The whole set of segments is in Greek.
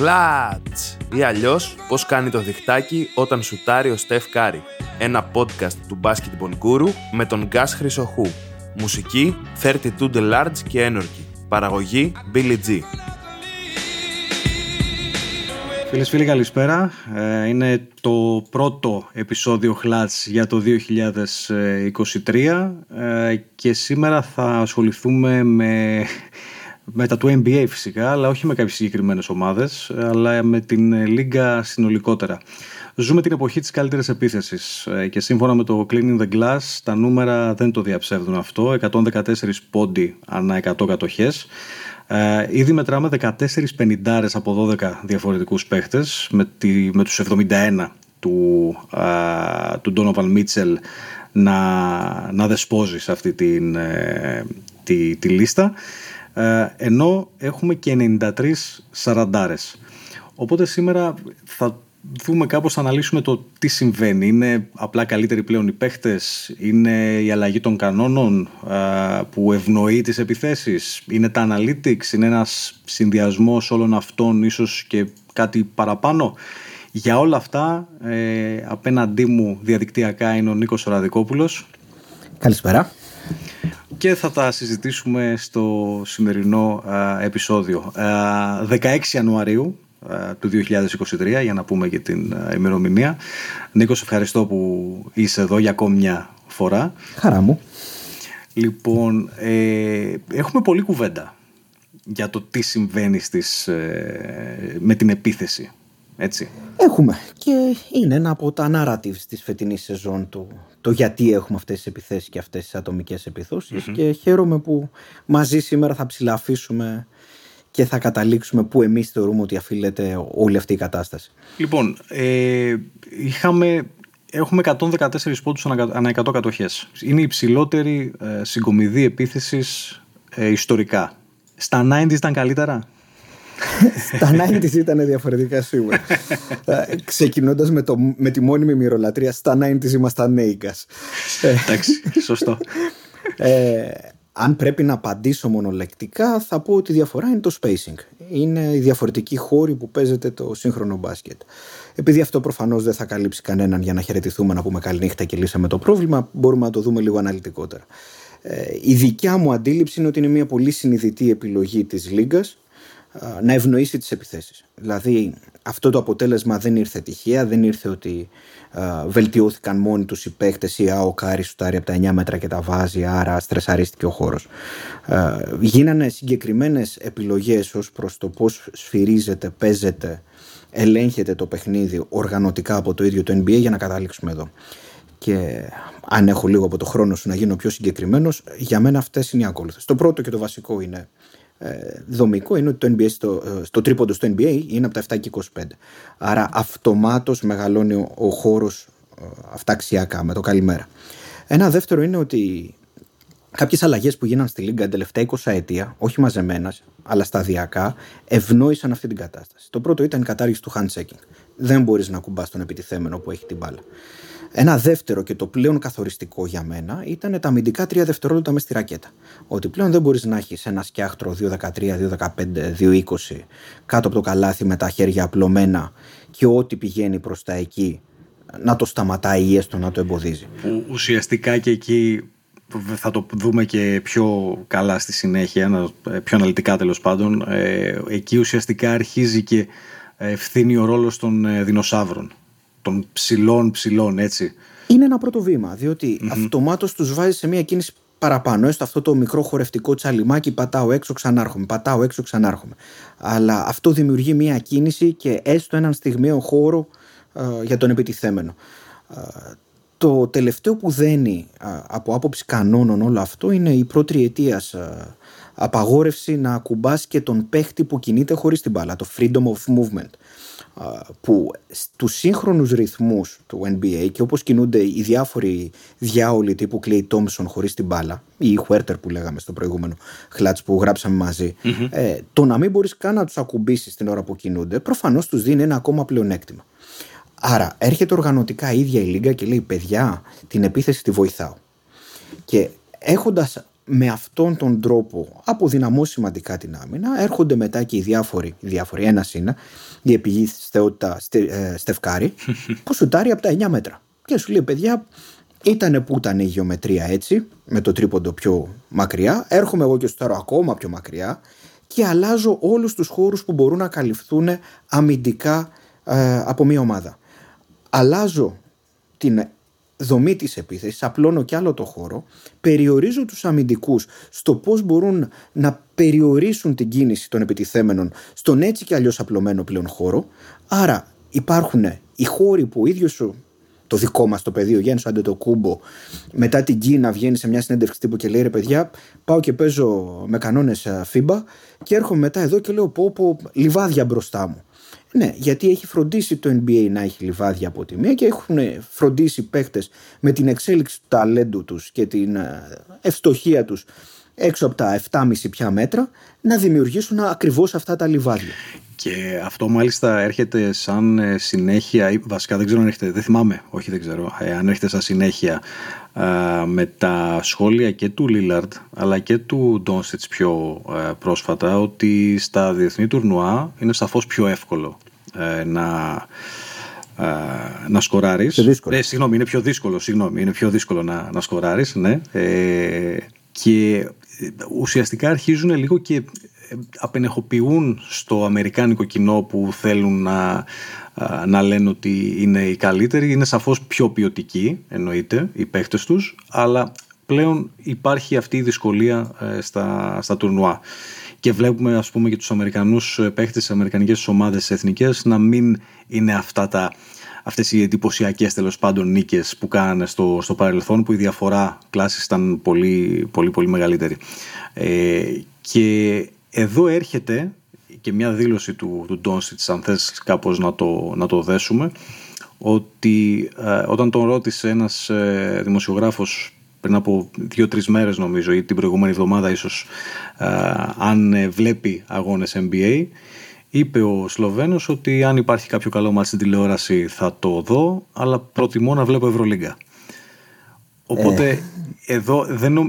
Χλατς! Ή αλλιώς πώς κάνει το διχτάκι όταν σουτάρει ο Στεφ Κάρι. Ένα podcast του Basketball Guru με τον Γκάς Χρυσοχού. Μουσική 32 the Large και Energy. Παραγωγή Billy G. Φίλες φίλοι καλησπέρα. Ε, είναι το πρώτο επεισόδιο Χλάτς για το 2023 ε, και σήμερα θα ασχοληθούμε με, με τα του NBA φυσικά, αλλά όχι με κάποιες συγκεκριμένες ομάδες, αλλά με την Λίγκα συνολικότερα. Ζούμε την εποχή της καλύτερης επίθεσης ε, και σύμφωνα με το Cleaning the Glass τα νούμερα δεν το διαψεύδουν αυτό, 114 πόντι ανά 100 κατοχές. Ε, ήδη μετράμε 14 πενιντάρες από 12 διαφορετικούς παίχτες με, τη, με τους 71 του, ε, του Donovan Mitchell να, να δεσπόζει σε αυτή την, ε, τη, τη λίστα ε, ενώ έχουμε και 93 σαραντάρες. Οπότε σήμερα θα δούμε κάπως, θα αναλύσουμε το τι συμβαίνει. Είναι απλά καλύτεροι πλέον οι παίχτες, είναι η αλλαγή των κανόνων που ευνοεί τις επιθέσεις, είναι τα analytics, είναι ένας συνδυασμός όλων αυτών, ίσως και κάτι παραπάνω; Για όλα αυτά, ε, απέναντί μου διαδικτυακά είναι ο Νίκος Ραδικόπουλος. Καλησπέρα. Και θα τα συζητήσουμε στο σημερινό επεισόδιο. 16 Ιανουαρίου ε, του 2023 για να πούμε και την ε, ημερομηνία. Νίκος, ευχαριστώ που είσαι εδώ για ακόμη μια φορά. Χαρά μου. Λοιπόν, ε, έχουμε πολλή κουβέντα για το τι συμβαίνει στις, ε, με την επίθεση. Έτσι. Έχουμε και είναι ένα από τα narratives της φετινής σεζόν του το γιατί έχουμε αυτές τις επιθέσεις και αυτές τις ατομικές και χαίρομαι που μαζί σήμερα θα ψηλαφίσουμε και θα καταλήξουμε που εμείς θεωρούμε ότι αφήνεται όλη αυτή η κατάσταση. Λοιπόν, ε, είχαμε, έχουμε 114 πόντους ανά 100 κατοχές. Είναι η υψηλότερη ε, συγκομιδή επίθεσης ε, ιστορικά. Στα 90 ήταν καλύτερα; Στα 90 ήταν διαφορετικά σίγουρα. Ε, Ξεκινώντας με, με τη μόνιμη μυρολατρεία, στα 90 ήμασταν νέικας. Εντάξει, σωστό. Ε, αν πρέπει να απαντήσω μονολεκτικά, θα πω ότι η διαφορά είναι το spacing. Είναι η διαφορετική χώρη που παίζεται το σύγχρονο μπάσκετ. Επειδή αυτό προφανώς δεν θα καλύψει κανέναν για να χαιρετηθούμε να πούμε καληνύχτα και λύσαμε το πρόβλημα, μπορούμε να το δούμε λίγο αναλυτικότερα. Ε, η δικιά μου αντίληψη είναι ότι είναι μια πολύ συνειδητή επιλογή της Λίγκας να ευνοήσει τις επιθέσεις. Δηλαδή αυτό το αποτέλεσμα δεν ήρθε τυχαία, δεν ήρθε ότι βελτιώθηκαν μόνοι τους οι παίχτες ή ο Κάρι σουτάρει από τα 9 μέτρα και τα βάζει άρα στρεσαρίστηκε ο χώρος. γίνανε συγκεκριμένες επιλογές ως προς το πώς σφυρίζεται, παίζεται, ελέγχεται το παιχνίδι οργανωτικά από το ίδιο το NBA για να καταλήξουμε εδώ. Και αν έχω λίγο από το χρόνο σου να γίνω πιο συγκεκριμένος, για μένα αυτές είναι οι ακόλουθες. Το πρώτο και το βασικό είναι ε, δομικό είναι ότι το NBA στο, ε, στο τρίποντο στο NBA είναι από τα 7 και 25. Άρα αυτομάτως μεγαλώνει ο, ο χώρος ε, αυταξιακά με το καλημέρα. Ένα δεύτερο είναι ότι κάποιες αλλαγές που γίνανε στη Λίγκα την τελευταία 20 ετία, όχι μαζεμένα, αλλά σταδιακά, ευνόησαν αυτή την κατάσταση. Το πρώτο ήταν η κατάργηση του handshaking. Δεν μπορείς να κουμπάς τον επιτιθέμενο που έχει την μπάλα. Ένα δεύτερο και το πλέον καθοριστικό για μένα ήταν τα αμυντικά τρία δευτερόλεπτα μες στη ρακέτα. Ότι πλέον δεν μπορείς να έχεις ένα σκιάχτρο 2-13, 2-15, 2-20 κάτω από το καλάθι με τα χέρια απλωμένα και ό,τι πηγαίνει προς τα εκεί να το σταματάει ή έστω να το εμποδίζει. ουσιαστικά και εκεί θα το δούμε και πιο καλά στη συνέχεια, πιο αναλυτικά τέλος πάντων. Ε, εκεί ουσιαστικά αρχίζει και ευθύνει ο ρόλος των ε, δεινοσαύρων των ψηλών ψηλών, έτσι. Είναι ένα πρώτο βήμα, διότι mm-hmm. αυτομάτως τους βάζει σε μια κίνηση παραπάνω. Έστω αυτό το μικρό χορευτικό τσαλιμάκι, πατάω έξω, ξανάρχομαι. Πατάω έξω, ξανάρχομαι. Αλλά αυτό δημιουργεί μια κίνηση και έστω έναν στιγμιαίο χώρο ε, για τον επιτιθέμενο. Ε, το τελευταίο που δένει ε, από άποψη κανόνων όλο αυτό είναι η πρώτη αιτίας απαγόρευση να ακουμπάς και τον παίχτη που κινείται χωρίς την μπάλα, το freedom of movement που στους σύγχρονους ρυθμούς του NBA και όπως κινούνται οι διάφοροι διάολοι τύπου Clay Thompson χωρίς την μπάλα ή Huerter που λέγαμε στο προηγούμενο χλάτς που γράψαμε ε, το να μην μπορείς καν να τους ακουμπήσεις την ώρα που κινούνται προφανώς τους δίνει ένα ακόμα πλεονέκτημα. Άρα έρχεται οργανωτικά η ίδια η Λίγκα και λέει παιδιά την επίθεση τη βοηθάω. Και έχοντας με αυτόν τον τρόπο αποδυναμώ σημαντικά την άμυνα. Έρχονται μετά και οι διάφοροι, οι διάφοροι ένα είναι, η επιγή θεότητα ε, Στεφκάρη, που σουτάρει από τα 9 μέτρα. Και σου λέει, παιδιά, ήταν που ήταν η γεωμετρία έτσι, με το τρίποντο πιο μακριά. Έρχομαι εγώ και σουτάρω ακόμα πιο μακριά και αλλάζω όλους τους χώρους που μπορούν να καλυφθούν αμυντικά ε, από μια ομάδα. Αλλάζω την δομή της επίθεσης, απλώνω κι άλλο το χώρο, περιορίζω τους αμυντικούς στο πώς μπορούν να περιορίσουν την κίνηση των επιτιθέμενων στον έτσι κι αλλιώς απλωμένο πλέον χώρο, άρα υπάρχουν οι χώροι που ο ίδιος το δικό μας το πεδίο, Γιάννης Αντετοκούμπο, μετά την Κίνα βγαίνει σε μια συνέντευξη τύπου και λέει ρε παιδιά, πάω και παίζω με κανόνες FIBA και έρχομαι μετά εδώ και λέω πω, πω λιβάδια μπροστά μου. Ναι, γιατί έχει φροντίσει το NBA να έχει λιβάδια από τη μία και έχουν φροντίσει παίχτες με την εξέλιξη του ταλέντου τους και την ε, ευστοχία τους έξω από τα 7,5 πια μέτρα να δημιουργήσουν ακριβώς αυτά τα λιβάδια. Και αυτό μάλιστα έρχεται σαν ε, συνέχεια, ή βασικά δεν ξέρω αν έρχεται, δεν θυμάμαι, όχι δεν ξέρω, ε, αν έρχεται σαν συνέχεια με τα σχόλια και του Λίλαρντ αλλά και του Ντόνσιτς πιο πρόσφατα ότι στα διεθνή τουρνουά είναι σαφώς πιο εύκολο ε, να, να σκοράρεις. Ε, συγγνώμη, είναι πιο δύσκολο, συγγνώμη, είναι πιο δύσκολο να, να σκοράρεις, ναι. Ε, και ουσιαστικά αρχίζουν λίγο και απενεχοποιούν στο αμερικάνικο κοινό που θέλουν να, να λένε ότι είναι οι καλύτεροι. Είναι σαφώς πιο ποιοτικοί, εννοείται, οι παίχτες τους, αλλά πλέον υπάρχει αυτή η δυσκολία στα, στα τουρνουά και βλέπουμε ας πούμε και τους Αμερικανούς ε, παίχτες, τις Αμερικανικές ομάδες εθνικές να μην είναι αυτά τα, αυτές οι εντυπωσιακές τέλος πάντων νίκες που κάνανε στο, στο παρελθόν που η διαφορά κλάσης ήταν πολύ πολύ, πολύ μεγαλύτερη. Ε, και εδώ έρχεται και μια δήλωση του, του Ντόνσιτς αν θες κάπως να το, να το δέσουμε ότι ε, όταν τον ρώτησε ένας ε, δημοσιογράφος πριν από δύο-τρεις μέρες νομίζω ή την προηγούμενη εβδομάδα ίσως αν ε, βλέπει αγώνες NBA είπε ο Σλοβαίνος ότι αν υπάρχει κάποιο καλό μάτι στην τηλεόραση θα το δω αλλά προτιμώ να βλέπω Ευρωλίγκα. Οπότε ε. εδώ δεν νο...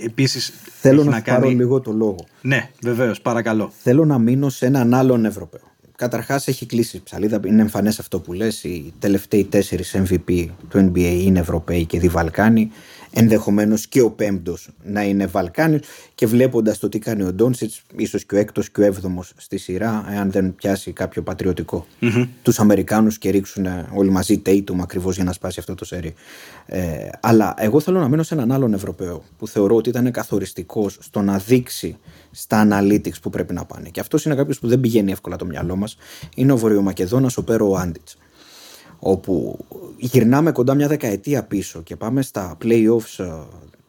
Ε, επίσης Θέλω να, να κάνει... πάρω λίγο το λόγο. Ναι, βεβαίως, παρακαλώ. Θέλω να μείνω σε έναν άλλον Ευρωπαίο. Καταρχάς έχει κλείσει η ψαλίδα. Είναι εμφανές αυτό που λες. Οι τελευταίοι τέσσερις MVP του NBA είναι Ευρωπαίοι και Διβαλκάνοι ενδεχομένως και ο πέμπτος να είναι Βαλκάνιος. Και βλέποντας το τι κάνει ο Ντόνσιτς, ίσως και ο έκτος και ο έβδομος στη σειρά, εάν δεν πιάσει κάποιο πατριωτικό. Mm-hmm. Τους Αμερικάνους και ρίξουν όλοι μαζί Tatum ακριβώς για να σπάσει αυτό το σερί. Ε, αλλά εγώ θέλω να μείνω σε έναν άλλον Ευρωπαίο που θεωρώ ότι ήταν καθοριστικός στο να δείξει στα analytics που πρέπει να πάνε. Και αυτός είναι κάποιος που δεν πηγαίνει εύκολα το μυαλό μας. Είναι ο Βορειομακεδόνας ο Πέρο Άντιτς όπου γυρνάμε κοντά μια δεκαετία πίσω και πάμε στα playoffs ε,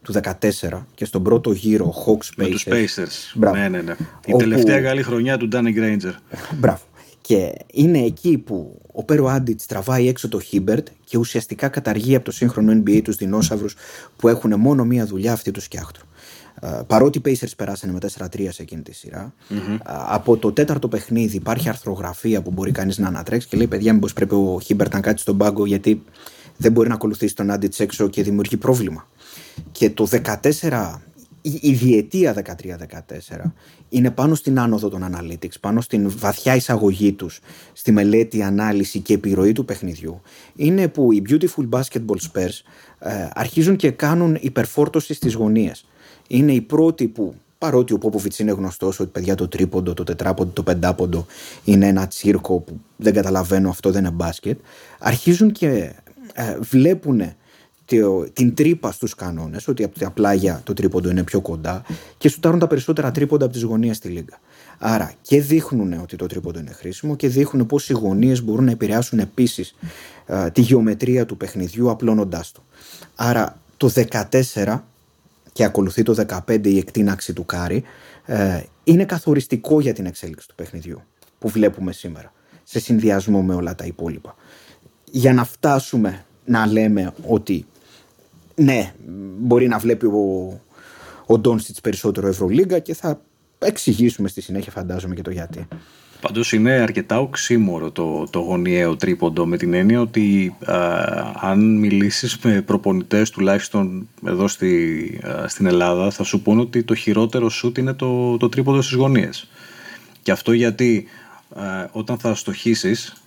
του 2014 και στον πρώτο γύρο Hawks Pacers. Με τους Pacers. Ναι, ναι, ναι. Η τελευταία καλή χρονιά του Danny Granger. Μπράβο. Και είναι εκεί που ο Πέρο Άντιτς τραβάει έξω το Χίμπερτ και ουσιαστικά καταργεί από το σύγχρονο NBA τους δεινόσαυρους που έχουν μόνο μία δουλειά αυτή του σκιάχτρου. Ε, παρότι οι Pacers περάσανε με 4-3 σε εκείνη τη σειρα Mm-hmm. από το τέταρτο παιχνίδι υπάρχει αρθρογραφία που μπορεί κανείς να ανατρέξει και λέει: Παιδιά, μήπως πρέπει ο Χίμπερτ να κάτσει στον πάγκο γιατί δεν μπορεί να ακολουθήσει τον Άντιτς έξω και δημιουργεί πρόβλημα. Και το 14, η διετία 13-14 είναι πάνω στην άνοδο των analytics, πάνω στην βαθιά εισαγωγή τους, στη μελέτη, ανάλυση και επιρροή του παιχνιδιού. Είναι που οι Beautiful Basketball Spurs ε, αρχίζουν και κάνουν υπερφόρτωση στις γωνίες είναι η πρώτη που παρότι ο Πόποβιτ είναι γνωστός ότι παιδιά το τρίποντο, το τετράποντο, το πεντάποντο είναι ένα τσίρκο που δεν καταλαβαίνω αυτό δεν είναι μπάσκετ, αρχίζουν και ε, βλέπουν την τρύπα στους κανόνες, ότι από τα πλάγια το τρίποντο είναι πιο κοντά και σουτάρουν τα περισσότερα τρίποντα από τις γωνίες στη λίγκα. Άρα και δείχνουν ότι το τρίποντο είναι χρήσιμο και δείχνουν πώς οι γωνίες μπορούν να επηρεάσουν επίσης ε, τη γεωμετρία του παιχνιδιού απλώνοντάς το. Άρα το 14 και ακολουθεί το 15 η εκτίναξη του Κάρι, ε, είναι καθοριστικό για την εξέλιξη του παιχνιδιού που βλέπουμε σήμερα, σε συνδυασμό με όλα τα υπόλοιπα. Για να φτάσουμε να λέμε ότι ναι, μπορεί να βλέπει ο, ο Ντόνστιτς περισσότερο Ευρωλίγκα και θα εξηγήσουμε στη συνέχεια φαντάζομαι και το γιατί. Πάντως είναι αρκετά οξύμορο το, το γωνιαίο τρίποντο με την έννοια ότι αν μιλήσεις με προπονητές τουλάχιστον εδώ στη, στην Ελλάδα θα σου πούνε ότι το χειρότερο σούτ είναι το, το τρίποντο στις γωνίες. Και αυτό γιατί όταν θα στοχίσεις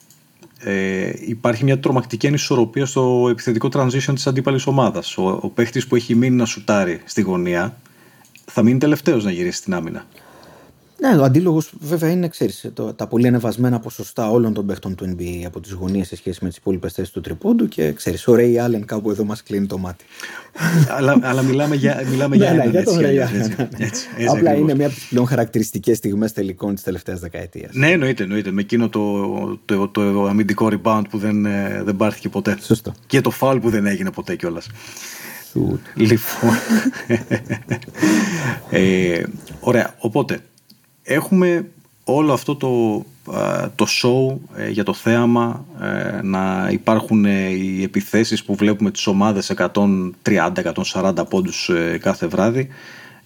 ε, υπάρχει μια τρομακτική ανισορροπία στο επιθετικό transition της αντίπαλης ομάδας. Ο, ο παίχτης που έχει μείνει να σουτάρει στη γωνία θα μείνει τελευταίος να γυρίσει στην άμυνα. Ναι, ο αντίλογος βέβαια είναι ξέρεις, το, τα πολύ ανεβασμένα ποσοστά όλων των παίχτων του NBA από τις γωνίες σε σχέση με τις υπόλοιπες θέσεις του τριπώντου και ξέρεις, ο Ρέι Άλεν κάπου εδώ μας κλείνει το μάτι. αλλά, αλλά μιλάμε για, μιλάμε για, ναι, έναν, για τον Ρέι έτσι, έτσι, έτσι, Απλά ακριβώς. είναι μια από τις πλέον χαρακτηριστικές στιγμές τελικών της τελευταίας δεκαετίας. Ναι, εννοείται, εννοείται. Με εκείνο το, το, το, το αμυντικό rebound που δεν, ε, δεν πάρθηκε ποτέ. Σωστό. Και το foul που δεν έγινε ποτέ κιόλας. Λοιπόν. ε, ωραία. Οπότε, έχουμε όλο αυτό το, α, το show ε, για το θέαμα ε, να υπάρχουν ε, οι επιθέσεις που βλέπουμε τις ομάδες 130-140 πόντους ε, κάθε βράδυ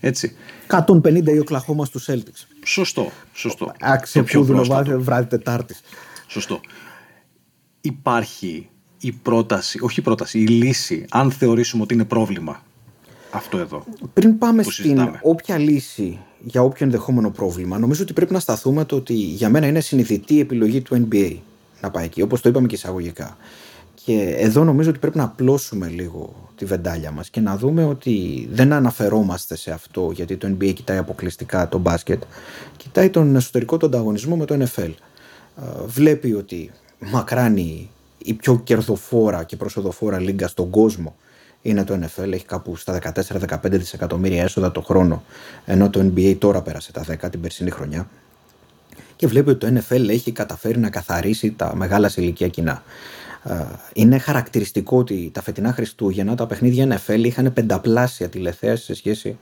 έτσι 150 η Οκλαχώμα στους Celtics. σωστό, σωστό Άξιο Το πιο πούδουνο πρόσφατο. βράδυ, βράδυ Τετάρτης. Σωστό. Υπάρχει η πρόταση, όχι η πρόταση, η λύση, αν θεωρήσουμε ότι είναι πρόβλημα αυτό εδώ. Πριν πάμε που στην συζητάμε. όποια λύση για όποιο ενδεχόμενο πρόβλημα, νομίζω ότι πρέπει να σταθούμε το ότι για μένα είναι συνειδητή η επιλογή του NBA να πάει εκεί, όπως το είπαμε και εισαγωγικά. Και εδώ νομίζω ότι πρέπει να απλώσουμε λίγο τη βεντάλια μας και να δούμε ότι δεν αναφερόμαστε σε αυτό γιατί το NBA κοιτάει αποκλειστικά το μπάσκετ, κοιτάει τον εσωτερικό του ανταγωνισμό με το NFL. Ε, Βλέπει ότι μακράνει η πιο κερδοφόρα και προσοδοφόρα λίγκα στον κόσμο είναι το NFL, έχει κάπου στα 14-15 δισεκατομμύρια έσοδα το χρόνο, ενώ το NBA τώρα πέρασε τα 10 την περσινή χρονιά. Και βλέπει ότι το NFL έχει καταφέρει να καθαρίσει τα μεγάλα σε ηλικία κοινά. Ε, Είναι χαρακτηριστικό ότι τα φετινά Χριστούγεννα τα παιχνίδια NFL είχαν πενταπλάσια τηλεθέαση σε σχέση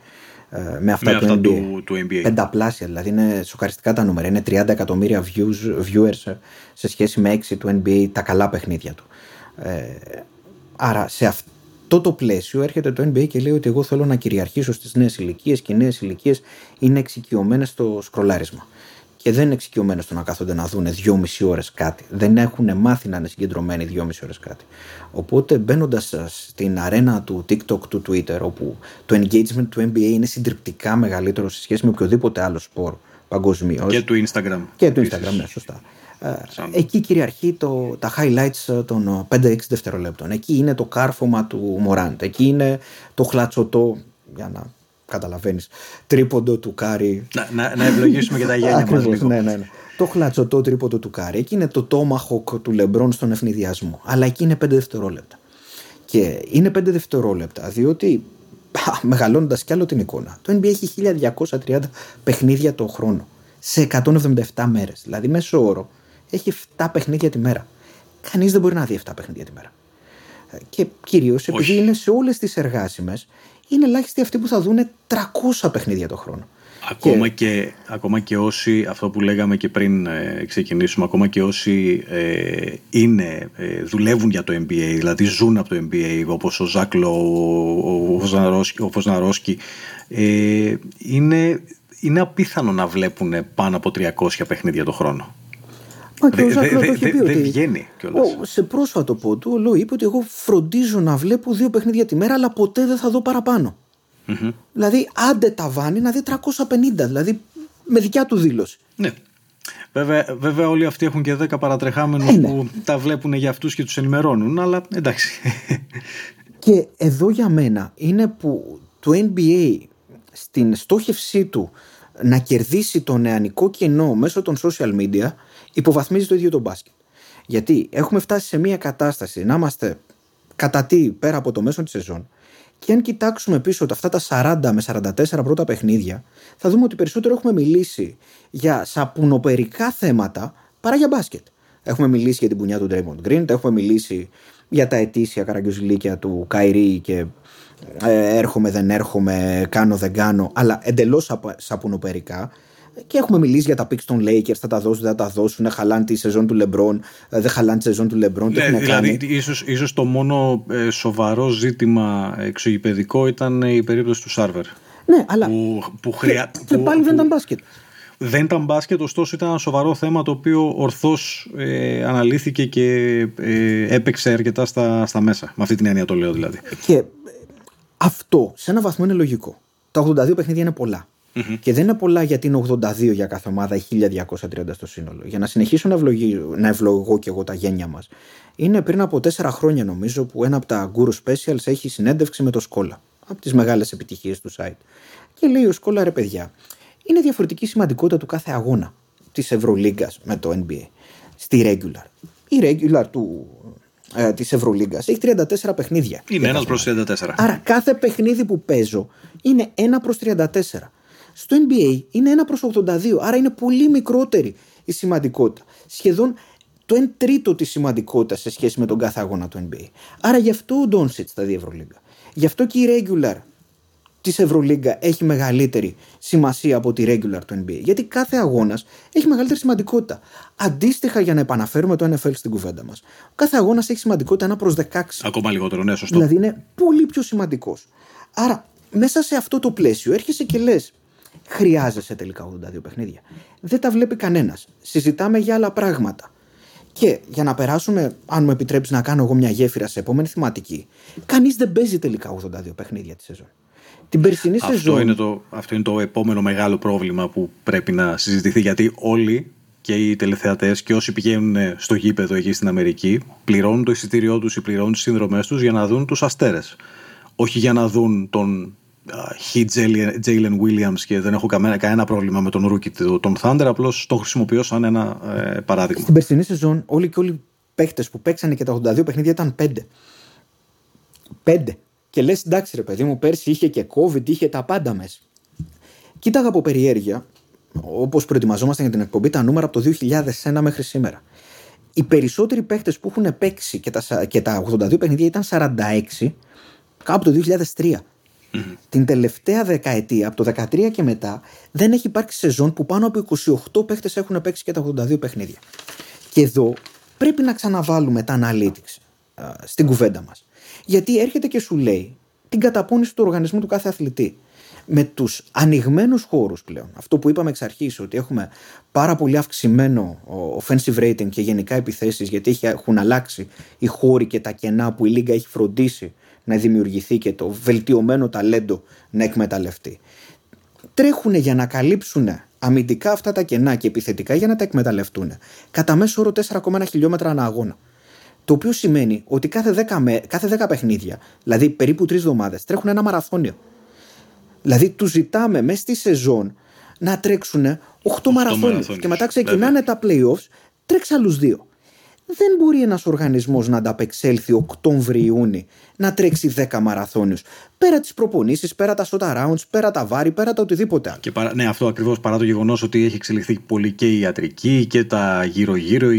ε, με αυτά, Με του, αυτά NBA. του- του NBA. Πενταπλάσια, δηλαδή είναι σοκαριστικά τα νούμερα. Είναι 30 εκατομμύρια views, viewers σε σχέση με 6 του NBA τα καλά παιχνίδια του. Ε, άρα σε αυτό το πλαίσιο έρχεται το NBA και λέει ότι εγώ θέλω να κυριαρχήσω στις νέες ηλικίες και οι νέες ηλικίες είναι εξοικειωμένες στο σκρολάρισμα. Και δεν είναι εξοικειωμένες στο να κάθονται να δουν δυόμιση ώρες κάτι. Δεν έχουν μάθει να είναι συγκεντρωμένοι δυόμιση ώρες κάτι. Οπότε μπαίνοντας στην αρένα του TikTok, του Twitter, όπου το engagement του NBA είναι συντριπτικά μεγαλύτερο σε σχέση με οποιοδήποτε άλλο σπορ παγκοσμίως. Και του Instagram. Και του επίσης. Instagram, ναι, σωστά. Ε, Σαν- Εκεί κυριαρχεί το, τα highlights ε, των 5-6 δευτερολέπτων. Εκεί είναι το κάρφωμα του Μοράντ. Εκεί είναι το χλατσοτό, για να καταλαβαίνεις, τρίποντο του Κάρι. Να, να, να ευλογήσουμε και τα γένια μας Ακριβώς, λίγο. ναι, ναι, ναι. Το χλατσοτό τρίποντο του Κάρι. Εκεί είναι το tomahawk του Λεμπρόν στον αιφνιδιασμό. Αλλά εκεί είναι 5 δευτερόλεπτα. Και είναι 5 δευτερόλεπτα διότι μεγαλώνοντας κι άλλο την εικόνα, το NBA έχει 1230 παιχνίδια το χρόνο σε 177 μέρες. Δηλαδή, μέσω όρο έχει 7 παιχνίδια τη μέρα. Κανείς δεν μπορεί να δει 7 παιχνίδια τη μέρα. Ε, Και κυρίως επειδή Όχι. είναι σε όλες τις εργάσιμες, είναι ελάχιστοι αυτοί που θα δουν 300 παιχνίδια το χρόνο. Ακόμα και, ακόμα και όσοι, αυτό που λέγαμε και πριν ε, ξεκινήσουμε, ακόμα και όσοι ε, είναι, ε, δουλεύουν για το NBA, δηλαδή ζουν από το NBA, όπως ο Ζάκλο, ο, ο, Βοζναρόσκι, ο Βοζναρόσκι, ε, είναι, είναι απίθανο να βλέπουν πάνω από 300 παιχνίδια το χρόνο. Μα και ο Δε- Ζάκλο δε- το έχει δε- πει δεν ότι. βγαίνει κιόλας. Ο- σε πρόσφατο πόντου, ο Λό είπε ότι εγώ φροντίζω να βλέπω δύο παιχνίδια τη μέρα, αλλά ποτέ δεν θα δω παραπάνω. Δηλαδή, άντε τα βάνει να δει 350, δηλαδή με δικιά του δήλωση. Ναι. Βέβαια, βέβαια όλοι αυτοί έχουν και 10 παρατρεχάμενους Ε, ναι. που τα βλέπουν για αυτούς και τους ενημερώνουν, αλλά εντάξει. Και εδώ για μένα είναι που το NBA στην στόχευσή του να κερδίσει το νεανικό κοινό μέσω των social media υποβαθμίζει το ίδιο το μπάσκετ. Γιατί έχουμε φτάσει σε μια κατάσταση να είμαστε κατά τι πέρα από το μέσο της σεζόν και αν κοιτάξουμε πίσω τα αυτά τα 40 με 44 πρώτα παιχνίδια θα δούμε ότι περισσότερο έχουμε μιλήσει για σαπουνοπερικά θέματα παρά για μπάσκετ. Έχουμε μιλήσει για την πουνιά του Draymond Green, έχουμε μιλήσει για τα ετήσια καραγκιουζιλίκια του Καϊρή και ε, έρχομαι δεν έρχομαι, κάνω δεν κάνω, αλλά εντελώς σαπα- σαπουνοπερικά. Και έχουμε μιλήσει για τα picks των Lakers, θα τα δώσουν, δεν θα τα δώσουν, χαλάνε τη σεζόν του LeBron, ε, δεν χαλάνε τη σεζόν του LeBron, τι Ναι, έχουν δηλαδή, κάνει. ίσως, ίσως το μόνο ε, σοβαρό ζήτημα εξωγηπαιδικό ήταν η περίπτωση του Σάρβερ. Ναι, αλλά Που, που, χρειά, και, και που- πάλι δεν που- ήταν μπάσκετ. Δεν ήταν μπάσκετ, ωστόσο ήταν ένα σοβαρό θέμα το οποίο ορθώς ε, αναλύθηκε και ε, έπαιξε αρκετά στα, στα μέσα. Με αυτή την έννοια το λέω δηλαδή. Και αυτό σε ένα βαθμό είναι λογικό. Τα 82 παιχνίδια είναι πολλά. Mm-hmm. Και δεν είναι πολλά γιατί είναι 82 για κάθε ομάδα ή 1230 στο σύνολο. Για να συνεχίσω να, ευλογεί, να ευλογώ και εγώ τα γένια μας. Είναι πριν από 4 χρόνια νομίζω που ένα από τα Guru Specials έχει συνέντευξη με το Σκόλα. Από τις μεγάλες επιτυχίες του site. Και λέει ο Σκόλα ρε παιδιά, είναι διαφορετική σημαντικότητα του κάθε αγώνα της Ευρωλίγκας με το NBA. Στη regular. Η regular του ε, της Ευρωλίγκας έχει 34 παιχνίδια. Είναι ένας προς 34. Άρα κάθε παιχνίδι που παίζω είναι 1 προς 34. Στο NBA είναι 1 προς 82, άρα είναι πολύ μικρότερη η σημαντικότητα. Σχεδόν το 1 τρίτο της σημαντικότητας σε σχέση με τον κάθε αγώνα του NBA. Άρα γι' αυτό ο Ντόνσιτς στα δύο Ευρωλίγκα. Γι' αυτό και η regular της Ευρωλίγκα έχει μεγαλύτερη σημασία από τη regular του NBA. Γιατί κάθε αγώνας έχει μεγαλύτερη σημαντικότητα. Αντίστοιχα, για να επαναφέρουμε το NFL στην κουβέντα μας, κάθε αγώνας έχει σημαντικότητα 1 προς 16. Ακόμα λιγότερο, ναι, σωστό. Δηλαδή είναι πολύ πιο σημαντικός. Άρα, μέσα σε αυτό το πλαίσιο έρχεσαι και λες, χρειάζεσαι τελικά 82 παιχνίδια. Δεν τα βλέπει κανένας. Συζητάμε για άλλα πράγματα. Και για να περάσουμε, αν μου επιτρέψεις να κάνω εγώ μια γέφυρα σε επόμενη θεματική, κανείς δεν παίζει τελικά 82 παιχνίδια τη σεζόν. Την περσινή αυτό σεζόν. Είναι το, αυτό είναι το επόμενο μεγάλο πρόβλημα που πρέπει να συζητηθεί. Γιατί όλοι και οι τηλεθεατές και όσοι πηγαίνουν στο γήπεδο εκεί στην Αμερική πληρώνουν το εισιτήριό τους ή πληρώνουν τις συνδρομές τους για να δουν τους αστέρες. Όχι για να δουν τον hit Jalen Williams και δεν έχω κανένα, κανένα πρόβλημα με τον rookie τον Thunder, απλώς το χρησιμοποιώ σαν ένα ε, παράδειγμα. Στην περσινή σεζόν, όλοι και όλοι οι παίχτες που παίξανε και τα 82 παιχνίδια ήταν 5. 5. Και λες, εντάξει, ρε παιδί μου, πέρσι είχε και COVID, είχε τα πάντα μέσα. Κοίταγα από περιέργεια, όπως προετοιμαζόμασταν για την εκπομπή, τα νούμερα από το 2001 μέχρι σήμερα. Οι περισσότεροι παίχτες που έχουν παίξει και τα, και τα 82 παιχνίδια ήταν 46 κάπου το 2003. Την τελευταία δεκαετία, από το 2013 και μετά, δεν έχει υπάρξει σεζόν που πάνω από 28 παίχτες έχουν παίξει και τα 82 παιχνίδια. Και εδώ πρέπει να ξαναβάλουμε τα analytics α, στην κουβέντα μας. Γιατί έρχεται και σου λέει την καταπώνηση του οργανισμού του κάθε αθλητή. Με τους ανοιγμένους χώρους πλέον, αυτό που είπαμε εξ αρχής, ότι έχουμε πάρα πολύ αυξημένο offensive rating και γενικά επιθέσεις, γιατί έχουν αλλάξει οι χώροι και τα κενά που η Λίγκα έχει φροντίσει να δημιουργηθεί και το βελτιωμένο ταλέντο να εκμεταλλευτεί. Τρέχουν για να καλύψουν αμυντικά αυτά τα κενά και επιθετικά για να τα εκμεταλλευτούν. Κατά μέσο όρο 4,1 χιλιόμετρα ανά αγώνα. Το οποίο σημαίνει ότι κάθε 10, με, κάθε 10 παιχνίδια, δηλαδή περίπου 3 εβδομάδες, τρέχουν ένα μαραθώνιο. Δηλαδή τους ζητάμε μέσα στη σεζόν να τρέξουν 8, 8 μαραθώνιους. Και μετά ξεκινάνε τα playoffs, τρέξει άλλους δύο δεν μπορεί ένας οργανισμός να ανταπεξέλθει Οκτώβρη-Ιούνι να τρέξει 10 μαραθώνιους. Πέρα τις προπονήσεις, πέρα τα short rounds, πέρα τα βάρη, πέρα τα οτιδήποτε. Και παρά, ναι, αυτό ακριβώς παρά το γεγονός ότι έχει εξελιχθεί πολύ και η ιατρική και τα γύρω-γύρω,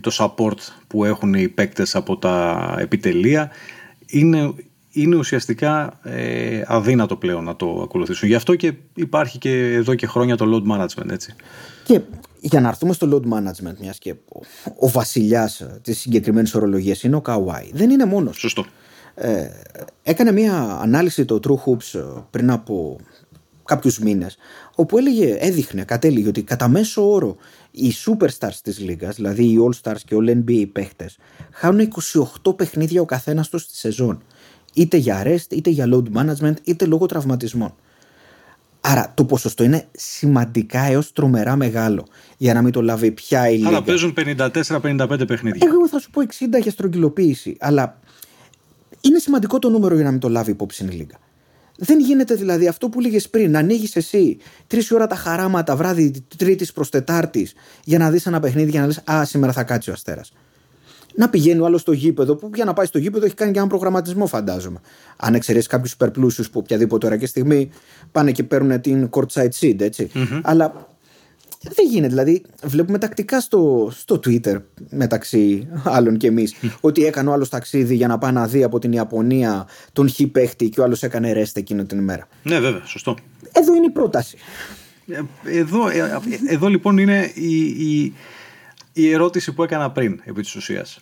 το support που έχουν οι παίκτες από τα επιτελεία, είναι, είναι ουσιαστικά ε, αδύνατο πλέον να το ακολουθήσουν. Γι' αυτό και υπάρχει και εδώ και χρόνια το load management, έτσι. Και για να έρθουμε στο load management, μιας και ο βασιλιάς της συγκεκριμένης ορολογίας είναι ο Καουάι. Δεν είναι μόνος. Σωστό. Ε, έκανε μια ανάλυση το True Hoops ε, πριν από κάποιους μήνες όπου έλεγε, έδειχνε, κατέληγε ότι κατά μέσο όρο οι superstars της λίγας, δηλαδή οι all-stars και all NBA παίχτες χάνουν 28 παιχνίδια ο καθένας τους στη σεζόν είτε για rest, είτε για load management, είτε λόγω τραυματισμών. Άρα το ποσοστό είναι σημαντικά έως τρομερά μεγάλο για να μην το λάβει πια η Λίγα. Άρα παίζουν 54-55 παιχνίδια. Εγώ θα σου πω 60 για στρογγυλοποίηση, αλλά είναι σημαντικό το νούμερο για να μην το λάβει υπόψη η Λίγα. Δεν γίνεται δηλαδή αυτό που λέγες πριν, να ανοίγεις εσύ τρεις ώρα τα χαράματα βράδυ Τρίτη προς Τετάρτης για να δεις ένα παιχνίδι για να λες Α, σήμερα θα κάτσει ο Αστέρας να πηγαίνει ο άλλος στο γήπεδο, που για να πάει στο γήπεδο έχει κάνει και έναν προγραμματισμό, φαντάζομαι. Αν εξαιρέσεις κάποιους υπερπλούσιους που οποιαδήποτε ώρα και στιγμή πάνε και παίρνουν την courtside seat, ετσι Αλλά δεν γίνεται. Δηλαδή, βλέπουμε τακτικά στο, στο Twitter μεταξύ άλλων και εμείς ότι έκανε ο άλλος ταξίδι για να πάει να δει από την Ιαπωνία τον χι παίχτη και ο άλλος έκανε ρέστε εκείνη την ημέρα. Ναι, βέβαια, σωστό. Εδώ είναι η πρόταση. Ε, εδώ, ε, ε, εδώ λοιπόν είναι η, η, η ερώτηση που έκανα πριν επί της ουσίας.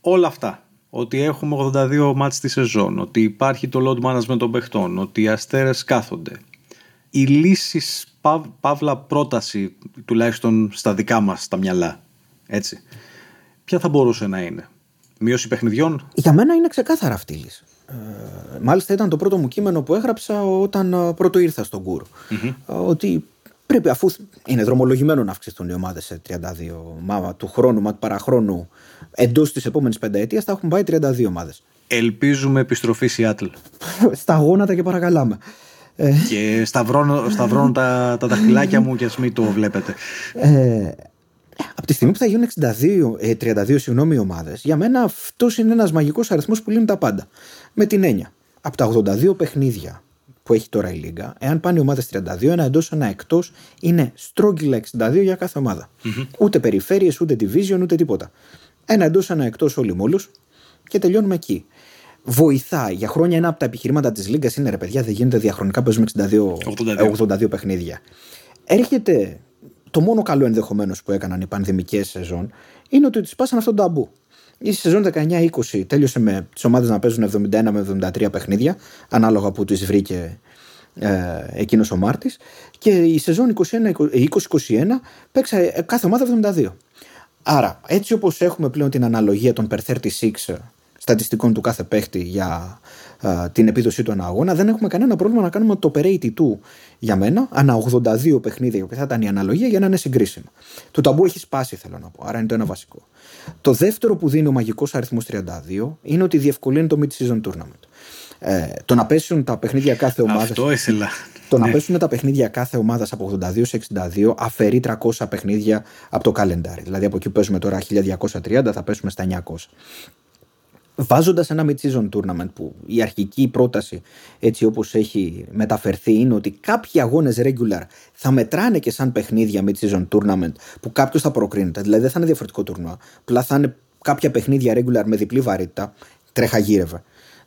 Όλα αυτά, ότι έχουμε 82 μάτς τη σεζόν, ότι υπάρχει το load management των παιχτών, ότι οι αστέρες κάθονται. Οι λύσεις παύλα πρόταση, τουλάχιστον στα δικά μας τα μυαλά. Έτσι. Ποια θα μπορούσε να είναι; Μείωση παιχνιδιών; Για μένα είναι ξεκάθαρα αυτή η λύση. Ε, μάλιστα ήταν το πρώτο μου κείμενο που έγραψα όταν ε, πρώτο ήρθα στον κουρ Ότι πρέπει αφού είναι δρομολογημένο να αυξηθούν οι ομάδες σε 32 μα του χρόνου, μα του παραχρόνου εντός της επόμενης πενταετίας θα έχουν πάει 32 ομάδες. Ελπίζουμε επιστροφή Σιάτλ. Στα γόνατα και παρακαλάμε. Ε, και σταυρώνω, σταυρώνω τα, τα δαχτυλάκια μου και ας μην το βλέπετε. Ε, από τη στιγμή που θα γίνουν 62, 32 ε, συγγνώμη ομάδες, για μένα αυτός είναι ένας μαγικός αριθμός που λύνει τα πάντα. Με την έννοια, από τα 82 παιχνίδια που έχει τώρα η Λίγκα, εάν πάνε οι ομάδες 32, ένα εντός, ένα εκτός, είναι στρόγγυλα 62 για κάθε ομάδα. Mm-hmm. Ούτε περιφέρειες, ούτε division, ούτε τίποτα. Ένα εντός, ένα εκτός όλοι μόλου και τελειώνουμε εκεί. Βοηθάει. Για χρόνια ένα από τα επιχειρήματα της Λίγκας είναι ρε παιδιά, δεν γίνεται διαχρονικά παίζουμε 62, 82. 82 παιχνίδια. Έρχεται το μόνο καλό ενδεχομένως που έκαναν οι πανδημικές σεζόν είναι ότι τους σπάσαν αυτό το ταμπού. Η σεζόν 19-20 τέλειωσε με τις ομάδες να παίζουν 71 με 73 παιχνίδια, ανάλογα που τις βρήκε ε, εκείνος ο Μάρτης. Και η σεζόν 20-21 παίξα κάθε ομάδα 72. Άρα, έτσι όπως έχουμε πλέον την αναλογία των per 36 στατιστικών του κάθε παίχτη για την επίδοσή του ανά αγώνα, δεν έχουμε κανένα πρόβλημα να κάνουμε το per του για μένα, ανά 82 παιχνίδια, που θα ήταν η αναλογία για να είναι συγκρίσιμο. Το ταμπού έχει σπάσει, θέλω να πω. Άρα είναι το ένα βασικό. Το δεύτερο που δίνει ο μαγικός αριθμός 32 είναι ότι διευκολύνει το mid-season tournament. Ε, το να πέσουν τα παιχνίδια κάθε ομάδα. Αυτό ήθελα. Το να ναι. πέσουν τα παιχνίδια κάθε ομάδας από 82 σε 62 αφαιρεί 300 παιχνίδια από το καλεντάρι. Δηλαδή από εκεί που παίζουμε τώρα 1230 θα πέσουμε στα 900 βάζοντας ένα mid-season tournament που η αρχική πρόταση έτσι όπως έχει μεταφερθεί είναι ότι κάποιοι αγώνες regular θα μετράνε και σαν παιχνίδια mid-season tournament που κάποιος θα προκρίνεται. Δηλαδή δεν θα είναι διαφορετικό τουρνουά. Απλά θα είναι κάποια παιχνίδια regular με διπλή βαρύτητα. Τρέχα γύρευε.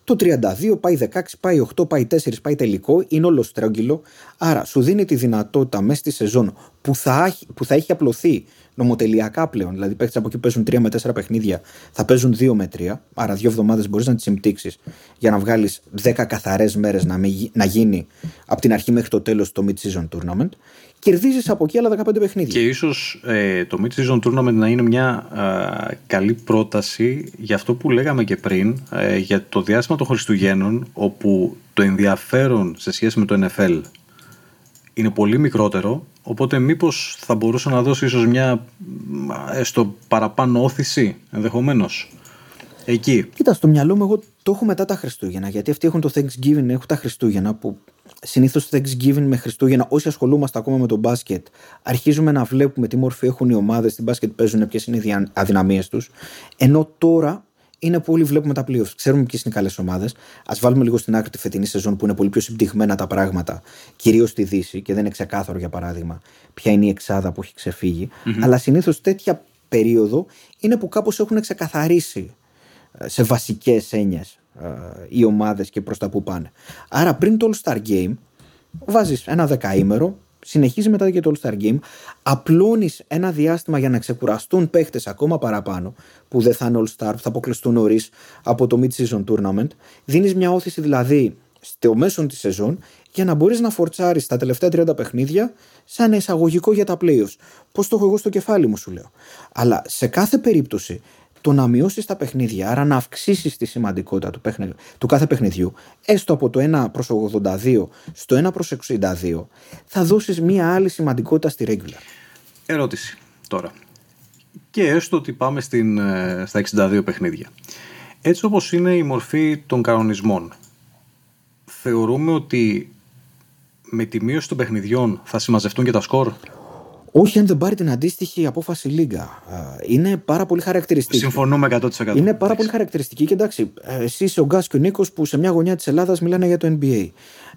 Το 32 πάει 16, πάει 8, πάει 4, πάει τελικό, είναι όλο στρόγγυλο. Άρα σου δίνει τη δυνατότητα μέσα στη σεζόν που θα, που θα έχει απλωθεί νομοτελειακά πλέον. Δηλαδή, παίχτες από εκεί παίζουν 3 με 4 παιχνίδια, θα παίζουν 2 με 3. Άρα, δύο εβδομάδες μπορείς να τις συμπτύξεις για να βγάλεις 10 καθαρές μέρες να, να γίνει από την αρχή μέχρι το τέλος το mid-season tournament. Κερδίζεις από εκεί άλλα 15 παιχνίδια. Και ίσως ε, το mid-season tournament να είναι μια καλή πρόταση για αυτό που λέγαμε και πριν, ε, για το διάστημα των Χριστουγέννων, όπου το ενδιαφέρον σε σχέση με το NFL είναι πολύ μικρότερο Οπότε μήπως θα μπορούσε να δώσει ίσως μια έστω παραπάνω όθηση ενδεχομένως. Εκεί. Κοίτα, στο μυαλό μου εγώ το έχω μετά τα Χριστούγεννα. Γιατί αυτοί έχουν το Thanksgiving, έχουν τα Χριστούγεννα που συνήθως το Thanksgiving με Χριστούγεννα, όσοι ασχολούμαστε ακόμα με το μπάσκετ, αρχίζουμε να βλέπουμε τι μορφή έχουν οι ομάδες, τι μπάσκετ παίζουν, ποιες είναι οι αδυναμίες τους. Ενώ τώρα είναι που όλοι βλέπουμε τα playoffs. Ξέρουμε ποιες είναι οι καλές ομάδες. Α βάλουμε λίγο στην άκρη τη φετινή σεζόν που είναι πολύ πιο συμπτυγμένα τα πράγματα, κυρίως στη Δύση και δεν είναι ξεκάθαρο για παράδειγμα ποια είναι η εξάδα που έχει ξεφύγει. Mm-hmm. Αλλά συνήθως τέτοια περίοδο είναι που κάπως έχουν ξεκαθαρίσει ε, σε βασικές έννοιες ε, οι ομάδες και προς τα που πάνε. Άρα πριν το All Star Game, βάζεις ένα δεκαήμερο, συνεχίζεις μετά και το All Star Game, απλώνεις ένα διάστημα για να ξεκουραστούν παίχτες ακόμα παραπάνω, που δεν θα είναι All Star, που θα αποκλειστούν νωρίς από το Mid Season Tournament. Δίνεις μια όθηση δηλαδή στο μέσο της σεζόν για να μπορείς να φορτσάρεις τα τελευταία 30 παιχνίδια σαν εισαγωγικό για τα playoffs. Πώς το έχω εγώ στο κεφάλι μου, σου λέω. Αλλά σε κάθε περίπτωση το να μειώσεις τα παιχνίδια, άρα να αυξήσεις τη σημαντικότητα του, παιχνι... του κάθε παιχνιδιού, έστω από το 1 προς 82 στο 1 προς 62, θα δώσεις μία άλλη σημαντικότητα στη regular. Ερώτηση τώρα. Και έστω ότι πάμε στην, ε, στα 62 παιχνίδια. Έτσι όπως είναι η μορφή των κανονισμών, θεωρούμε ότι με τη μείωση των παιχνιδιών θα συμμαζευτούν και τα σκορ; Όχι αν δεν πάρει την αντίστοιχη απόφαση Λίγκα. Είναι πάρα πολύ χαρακτηριστική. Συμφωνούμε 100%. Είναι πάρα πολύ χαρακτηριστική και εντάξει, εσύ είσαι ο Γκάς και ο Νίκος που σε μια γωνιά της Ελλάδας μιλάνε για το NBA.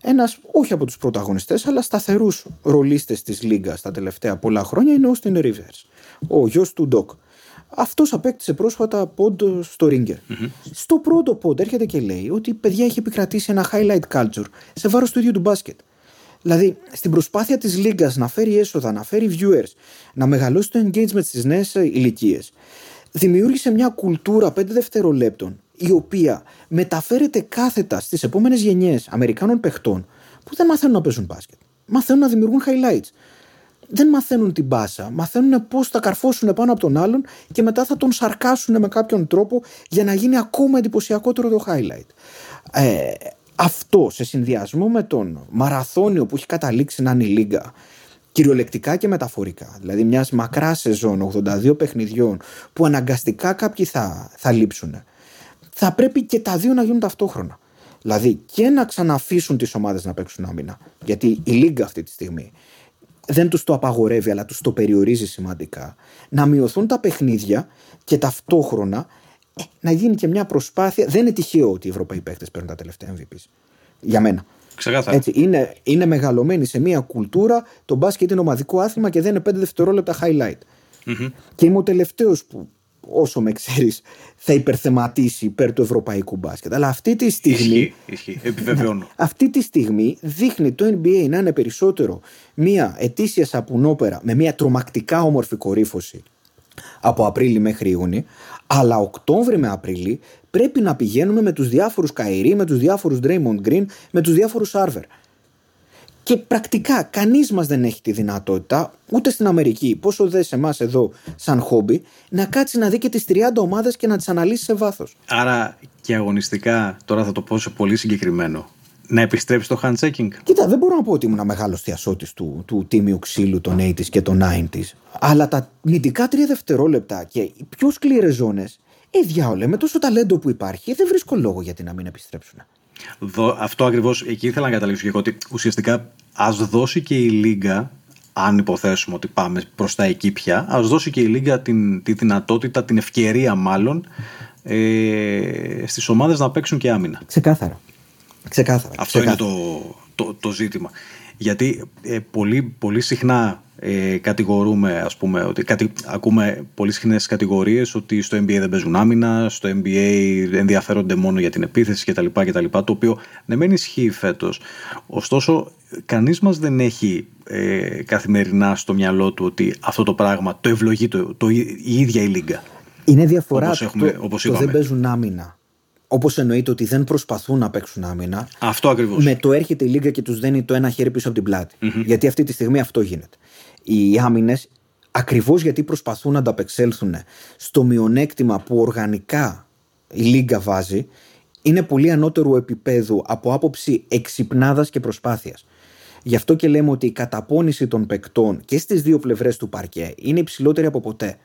Ένας, όχι από τους πρωταγωνιστές, αλλά σταθερούς ρολίστες της Λίγκα τα τελευταία πολλά χρόνια είναι ο Austin Rivers, ο γιος του Ντοκ. Αυτός απέκτησε πρόσφατα πόντο στο Ringer. Στο πρώτο πόντο έρχεται και λέει ότι η παιδιά έχει επικρατήσει ένα highlight culture σε βάρος του ίδιου του μπάσκετ. Δηλαδή, στην προσπάθεια της Λίγκας να φέρει έσοδα, να φέρει viewers, να μεγαλώσει το engagement στις νέες ηλικίες, δημιούργησε μια κουλτούρα 5 δευτερολέπτων, η οποία μεταφέρεται κάθετα στις επόμενες γενιές Αμερικάνων παιχτών που δεν μαθαίνουν να παίζουν μπάσκετ. μαθαίνουν να δημιουργούν highlights. Δεν μαθαίνουν την μπάσα. Μαθαίνουν πώς θα καρφώσουν πάνω από τον άλλον και μετά θα τον σαρκάσουν με κάποιον τρόπο για να γίνει ακόμα εντυπωσιακότερο το highlight. Ε, αυτό σε συνδυασμό με τον μαραθώνιο που έχει καταλήξει να είναι η Λίγκα, κυριολεκτικά και μεταφορικά, δηλαδή μιας μακράς σεζόν 82 παιχνιδιών που αναγκαστικά κάποιοι θα, θα λείψουν, θα πρέπει και τα δύο να γίνουν ταυτόχρονα. Δηλαδή και να ξαναφήσουν τις ομάδες να παίξουν άμυνα, γιατί η Λίγκα αυτή τη στιγμή δεν τους το απαγορεύει αλλά τους το περιορίζει σημαντικά, να μειωθούν τα παιχνίδια και ταυτόχρονα ε, να γίνει και μια προσπάθεια. Δεν είναι τυχαίο ότι οι Ευρωπαίοι παίχτε παίρνουν τα τελευταία MVPs. Για μένα. Ξεκάθαρα. Έτσι, είναι, είναι μεγαλωμένοι σε μια κουλτούρα. Το μπάσκετ είναι ομαδικό άθλημα και δεν είναι 5 δευτερόλεπτα highlight. Mm-hmm. Και είμαι ο τελευταίος που, όσο με ξέρεις, θα υπερθεματίσει υπέρ του ευρωπαϊκού μπάσκετ. Αλλά αυτή τη στιγμή. Ισχύει, ισχύει. Επιβεβαιώνω. Αυτή τη στιγμή δείχνει το NBA να είναι περισσότερο μια ετήσια σαπουνόπερα με μια τρομακτικά όμορφη κορύφωση από Απρίλη μέχρι Ιούνι, αλλά Οκτώβρη με Απρίλη πρέπει να πηγαίνουμε με τους διάφορους Καϊρή, με τους διάφορους Draymond Green, με τους διάφορους Σάρβερ. Και πρακτικά κανείς μας δεν έχει τη δυνατότητα, ούτε στην Αμερική, πόσο δε σε εμάς εδώ σαν χόμπι, να κάτσει να δει και τις 30 ομάδες και να τις αναλύσει σε βάθος. Άρα και αγωνιστικά, τώρα θα το πω σε πολύ συγκεκριμένο, να επιστρέψει το hand-checking. Κοίτα, δεν μπορώ να πω ότι ήμουν μεγάλο θειασότη του, του τίμιου ξύλου των 80s και των 90s. Αλλά τα μυντικά τρία δευτερόλεπτα και οι πιο σκληρές ζώνες, ε, διάολε, με τόσο ταλέντο που υπάρχει, δεν βρίσκω λόγο γιατί να μην επιστρέψουν. Δο, αυτό ακριβώς εκεί ήθελα να καταλήξω και εγώ ότι ουσιαστικά ας δώσει και η Λίγκα, αν υποθέσουμε ότι πάμε προς τα εκεί πια, ας δώσει και η Λίγκα την, τη δυνατότητα, την ευκαιρία μάλλον ε, στις ομάδες να παίξουν και άμυνα. Ξεκάθαρα. Ξεκάθαρα. Αυτό ξεκάθαρα. είναι το, το, το ζήτημα. Γιατί ε, πολύ, πολύ συχνά ε, κατηγορούμε, ας πούμε, ότι κατη, ακούμε πολύ συχνές κατηγορίες ότι στο NBA δεν παίζουν άμυνα, στο NBA ενδιαφέρονται μόνο για την επίθεση κτλ. κτλ το οποίο ναι μεν ισχύει φέτος, ωστόσο κανείς μας δεν έχει ε, καθημερινά στο μυαλό του ότι αυτό το πράγμα το ευλογεί το, το, η ίδια η Λίγκα. Είναι διαφορά Όπως έχουμε- το, όπως το είπαμε. δεν παίζουν άμυνα. Όπως εννοείται ότι δεν προσπαθούν να παίξουν άμυνα. Αυτό ακριβώς. Με το έρχεται η Λίγκα και τους δένει το ένα χέρι πίσω από την πλατη Γιατί αυτή τη στιγμή αυτό γίνεται. Οι άμυνες, ακριβώς γιατί προσπαθούν να ανταπεξέλθουν στο μειονέκτημα που οργανικά η Λίγκα βάζει, είναι πολύ ανώτερου επίπεδου από άποψη εξυπνάδας και προσπάθειας. Γι' αυτό και λέμε ότι η καταπώνηση των παικτών και στις δύο πλευρές του παρκέ είναι υψηλότερη από ποτέ.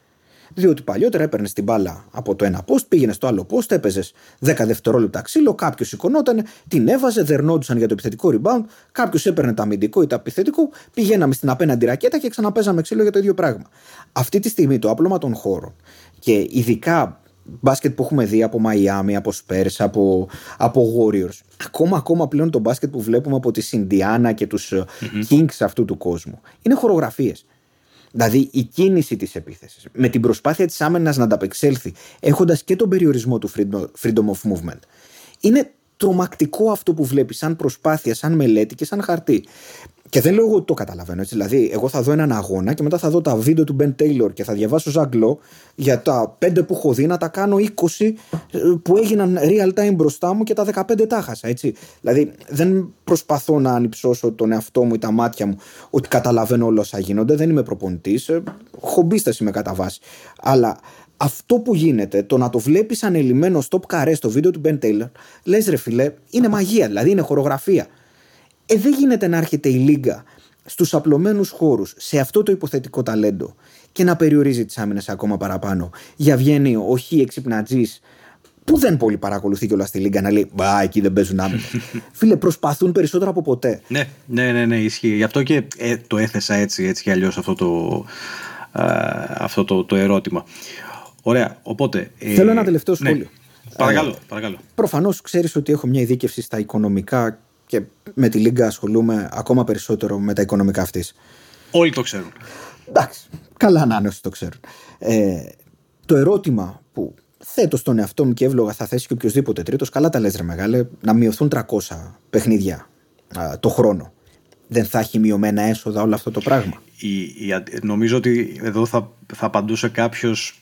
Διότι παλιότερα έπαιρνες την μπάλα από το ένα post, πήγαινες στο άλλο post, έπαιζες 10 δευτερόλεπτα ξύλο, κάποιος σηκωνόταν, την έβαζε, δερνόντουσαν για το επιθετικό rebound, κάποιος έπαιρνε το αμυντικό ή το επιθετικό, πηγαίναμε στην απέναντι ρακέτα και ξαναπέζαμε ξύλο για το ίδιο πράγμα. Αυτή τη στιγμή το άπλωμα των χώρων και ειδικά μπάσκετ που έχουμε δει από Μαϊάμι, από Spurs, από, από Warriors. Ακόμα, ακόμα πλέον το μπάσκετ που βλέπουμε από τη Ινδιάνα και τους mm Kings αυτού του κόσμου. Είναι χορογραφίες. Δηλαδή η κίνηση της επίθεσης με την προσπάθεια της άμενας να ανταπεξέλθει έχοντας και τον περιορισμό του freedom- freedom of movement είναι τρομακτικό αυτό που βλέπεις σαν προσπάθεια, σαν μελέτη και σαν χαρτί. Και δεν λέω εγώ ότι το καταλαβαίνω έτσι. Δηλαδή, εγώ θα δω έναν αγώνα και μετά θα δω τα βίντεο του Ben Taylor και θα διαβάσω Ζαγκλό για τα 5 που έχω δει να τα κάνω 20 ε, που έγιναν real time μπροστά μου και τα 15 τα χάσα. Έτσι. Δηλαδή, δεν προσπαθώ να ανυψώσω τον εαυτό μου ή τα μάτια μου ότι καταλαβαίνω όλα όσα γίνονται. Δεν είμαι προπονητής. Χομπίστας είμαι κατά βάση. Αλλά αυτό που γίνεται, το να το βλέπεις ανελειμμένο stop καρέ στο βίντεο του Ben Taylor, λες ρε φιλέ, είναι μαγεία, δηλαδή είναι χορογραφία. Ε, δεν γίνεται να έρχεται η Λίγκα στους απλωμένους χώρους σε αυτό το υποθετικό ταλέντο και να περιορίζει τις άμυνες ακόμα παραπάνω. Για βγαίνει ο Χ εξυπνατζής που δεν πολύ παρακολουθεί κιόλας στη Λίγκα να λέει Μπα, εκεί δεν παίζουν άμυνες. Φίλε, προσπαθούν περισσότερο από ποτέ. Ναι, ναι, ναι, ναι, ισχύει. Γι' αυτό και ε, το έθεσα έτσι, έτσι κι αλλιώς αυτό το, α, αυτό το, το ερώτημα. Ωραία, οπότε... ε, Θέλω ένα τελευταίο ναι. σχόλιο. Παρακαλώ, παρακαλώ. Προφανώς ξέρεις ότι έχω μια ειδίκευση στα οικονομικά και με τη Λίγκα ασχολούμαι ακόμα περισσότερο με τα οικονομικά αυτής. Όλοι το ξέρουν. Εντάξει, καλά να είναι όσοι το ξέρουν. Ε, το ερώτημα που θέτω στον εαυτό μου και εύλογα θα θέσει και οποιοδήποτε τρίτος, καλά τα λες ρε μεγάλε, να μειωθούν 300 παιχνίδια α, το χρόνο. Δεν θα έχει μειωμένα έσοδα όλο αυτό το πράγμα. Η, η, νομίζω ότι εδώ θα, θα απαντούσε κάποιος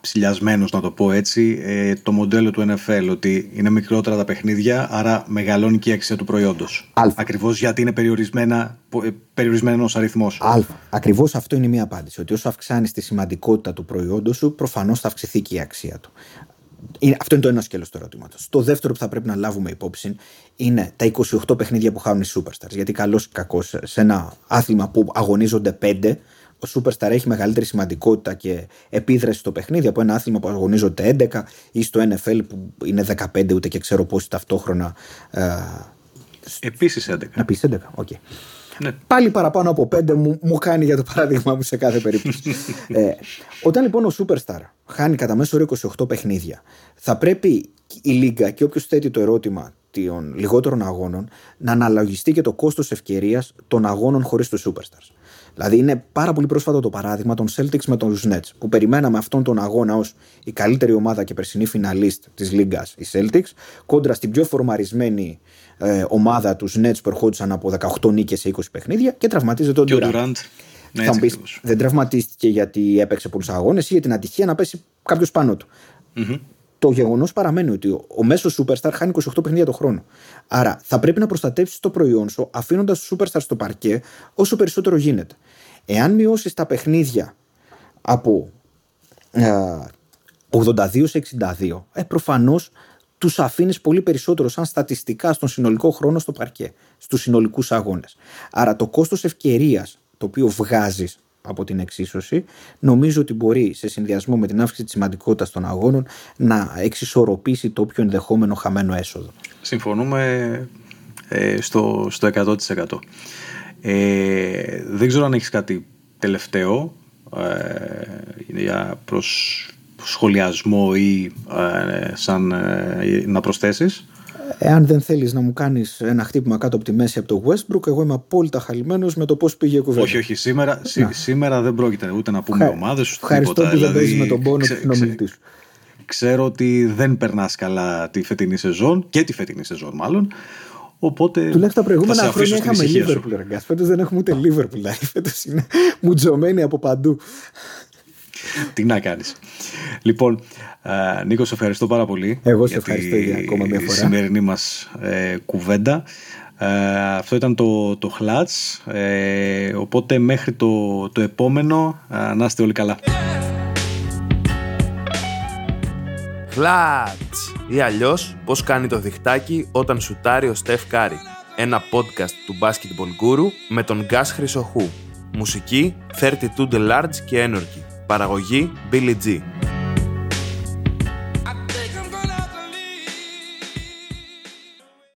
ψηλιασμένος να το πω έτσι ε, το μοντέλο του NFL ότι είναι μικρότερα τα παιχνίδια άρα μεγαλώνει και η αξία του προϊόντος. Α. Ακριβώς γιατί είναι περιορισμένα, ε, περιορισμένος αριθμός. Α. Ακριβώς αυτό είναι μία απάντηση. Ότι όσο αυξάνεις τη σημαντικότητα του προϊόντος σου προφανώς θα αυξηθεί και η αξία του. Αυτό είναι το ένα σκέλος του ερωτήματος. Το δεύτερο που θα πρέπει να λάβουμε υπόψη είναι τα 28 παιχνίδια που χάνουν οι Superstars. Γιατί καλός ή κακός σε ένα άθλημα που αγωνίζονται 5, ο Superstar έχει μεγαλύτερη σημαντικότητα και επίδραση στο παιχνίδι από ένα άθλημα που αγωνίζονται 11 ή στο NFL που είναι 15, ούτε και ξέρω πόσοι ταυτόχρονα. Ε, Επίσης 11. Επίσης 11, οκ. Okay. Ναι. Πάλι παραπάνω από 5 μου, μου κάνει για το παράδειγμα μου σε κάθε περίπτωση. ε, όταν λοιπόν ο Superstar χάνει κατά μέσο όρο 28 παιχνίδια, θα πρέπει η Λίγκα και όποιος θέτει το ερώτημα των λιγότερων αγώνων να αναλογιστεί και το κόστος ευκαιρίας των αγώνων χωρίς τους Superstars. Δηλαδή είναι πάρα πολύ πρόσφατο το παράδειγμα των Celtics με τους Nets, που περιμέναμε αυτόν τον αγώνα ως η καλύτερη ομάδα και περσινή φιναλίστ της Λίγκας, οι Celtics, κόντρα στην πιο φορμαρισμένη ε, ομάδα τους Nets που ερχόντουσαν από 18 νίκες σε 20 παιχνίδια και τραυματίζεται ο Durant. Ναι, θα πεις, δεν τραυματίστηκε γιατί έπαιξε πολλούς αγώνες ή για την ατυχία να πέσει κάποιος πάνω του. Mm-hmm. Το γεγονός παραμένει ότι ο μέσος superstar χάνει 28 παιχνίδια το χρόνο. Άρα θα πρέπει να προστατεύσει το προϊόν σου αφήνοντας του superstar στο παρκέ όσο περισσότερο γίνεται. Εάν μειώσεις τα παιχνίδια από 82 σε 62, ε, προφανώς τους αφήνεις πολύ περισσότερο σαν στατιστικά στον συνολικό χρόνο στο παρκέ, στους συνολικούς αγώνες. Άρα το κόστος ευκαιρίας το οποίο βγάζεις από την εξίσωση, νομίζω ότι μπορεί σε συνδυασμό με την αύξηση της σημαντικότητας των αγώνων να εξισορροπήσει το πιο ενδεχόμενο χαμένο έσοδο. Συμφωνούμε ε, στο, στο 100%. Ε, δεν ξέρω αν έχεις κάτι τελευταίο ε, για προς σχολιασμό ή ε, σαν ε, να προσθέσεις. Εάν δεν θέλεις να μου κάνεις ένα χτύπημα κάτω από τη μέση από το Westbrook, εγώ είμαι απόλυτα χαλημένος με το πώς πήγε η κουβέντα. Όχι, όχι, σήμερα, σήμερα δεν πρόκειται ούτε να πούμε Χα... ομάδες, ούτε Ευχαριστώ που δεν παίζεις με τον πόνο ξε, τους συνομιλητής σου. Ξέρω ότι δεν περνάς καλά τη φετινή σεζόν και τη φετινή σεζόν μάλλον. Οπότε Τουλάχιστον τα προηγούμενα χρόνια είχαμε Liverpool. Φέτος δεν έχουμε ούτε Liverpool. Δηλαδή φέτος είναι μουτζωμένοι από παντού. Τι να κάνεις. Λοιπόν, Νίκος, σε ευχαριστώ πάρα πολύ. Εγώ σε ευχαριστώ για ακόμα μια φορά. Η σημερινή μας ε, κουβέντα. αυτό ήταν το, το Ε, οπότε μέχρι το, το επόμενο, να είστε όλοι καλά. Χλατς ή αλλιώς πώς κάνει το διχτάκι όταν σουτάρει ο Στεφ Κάρι. Ένα podcast του Basketball Guru με τον Γκάς Χρυσοχού. Μουσική 32 the Large και Energy. Παραγωγή Billy G.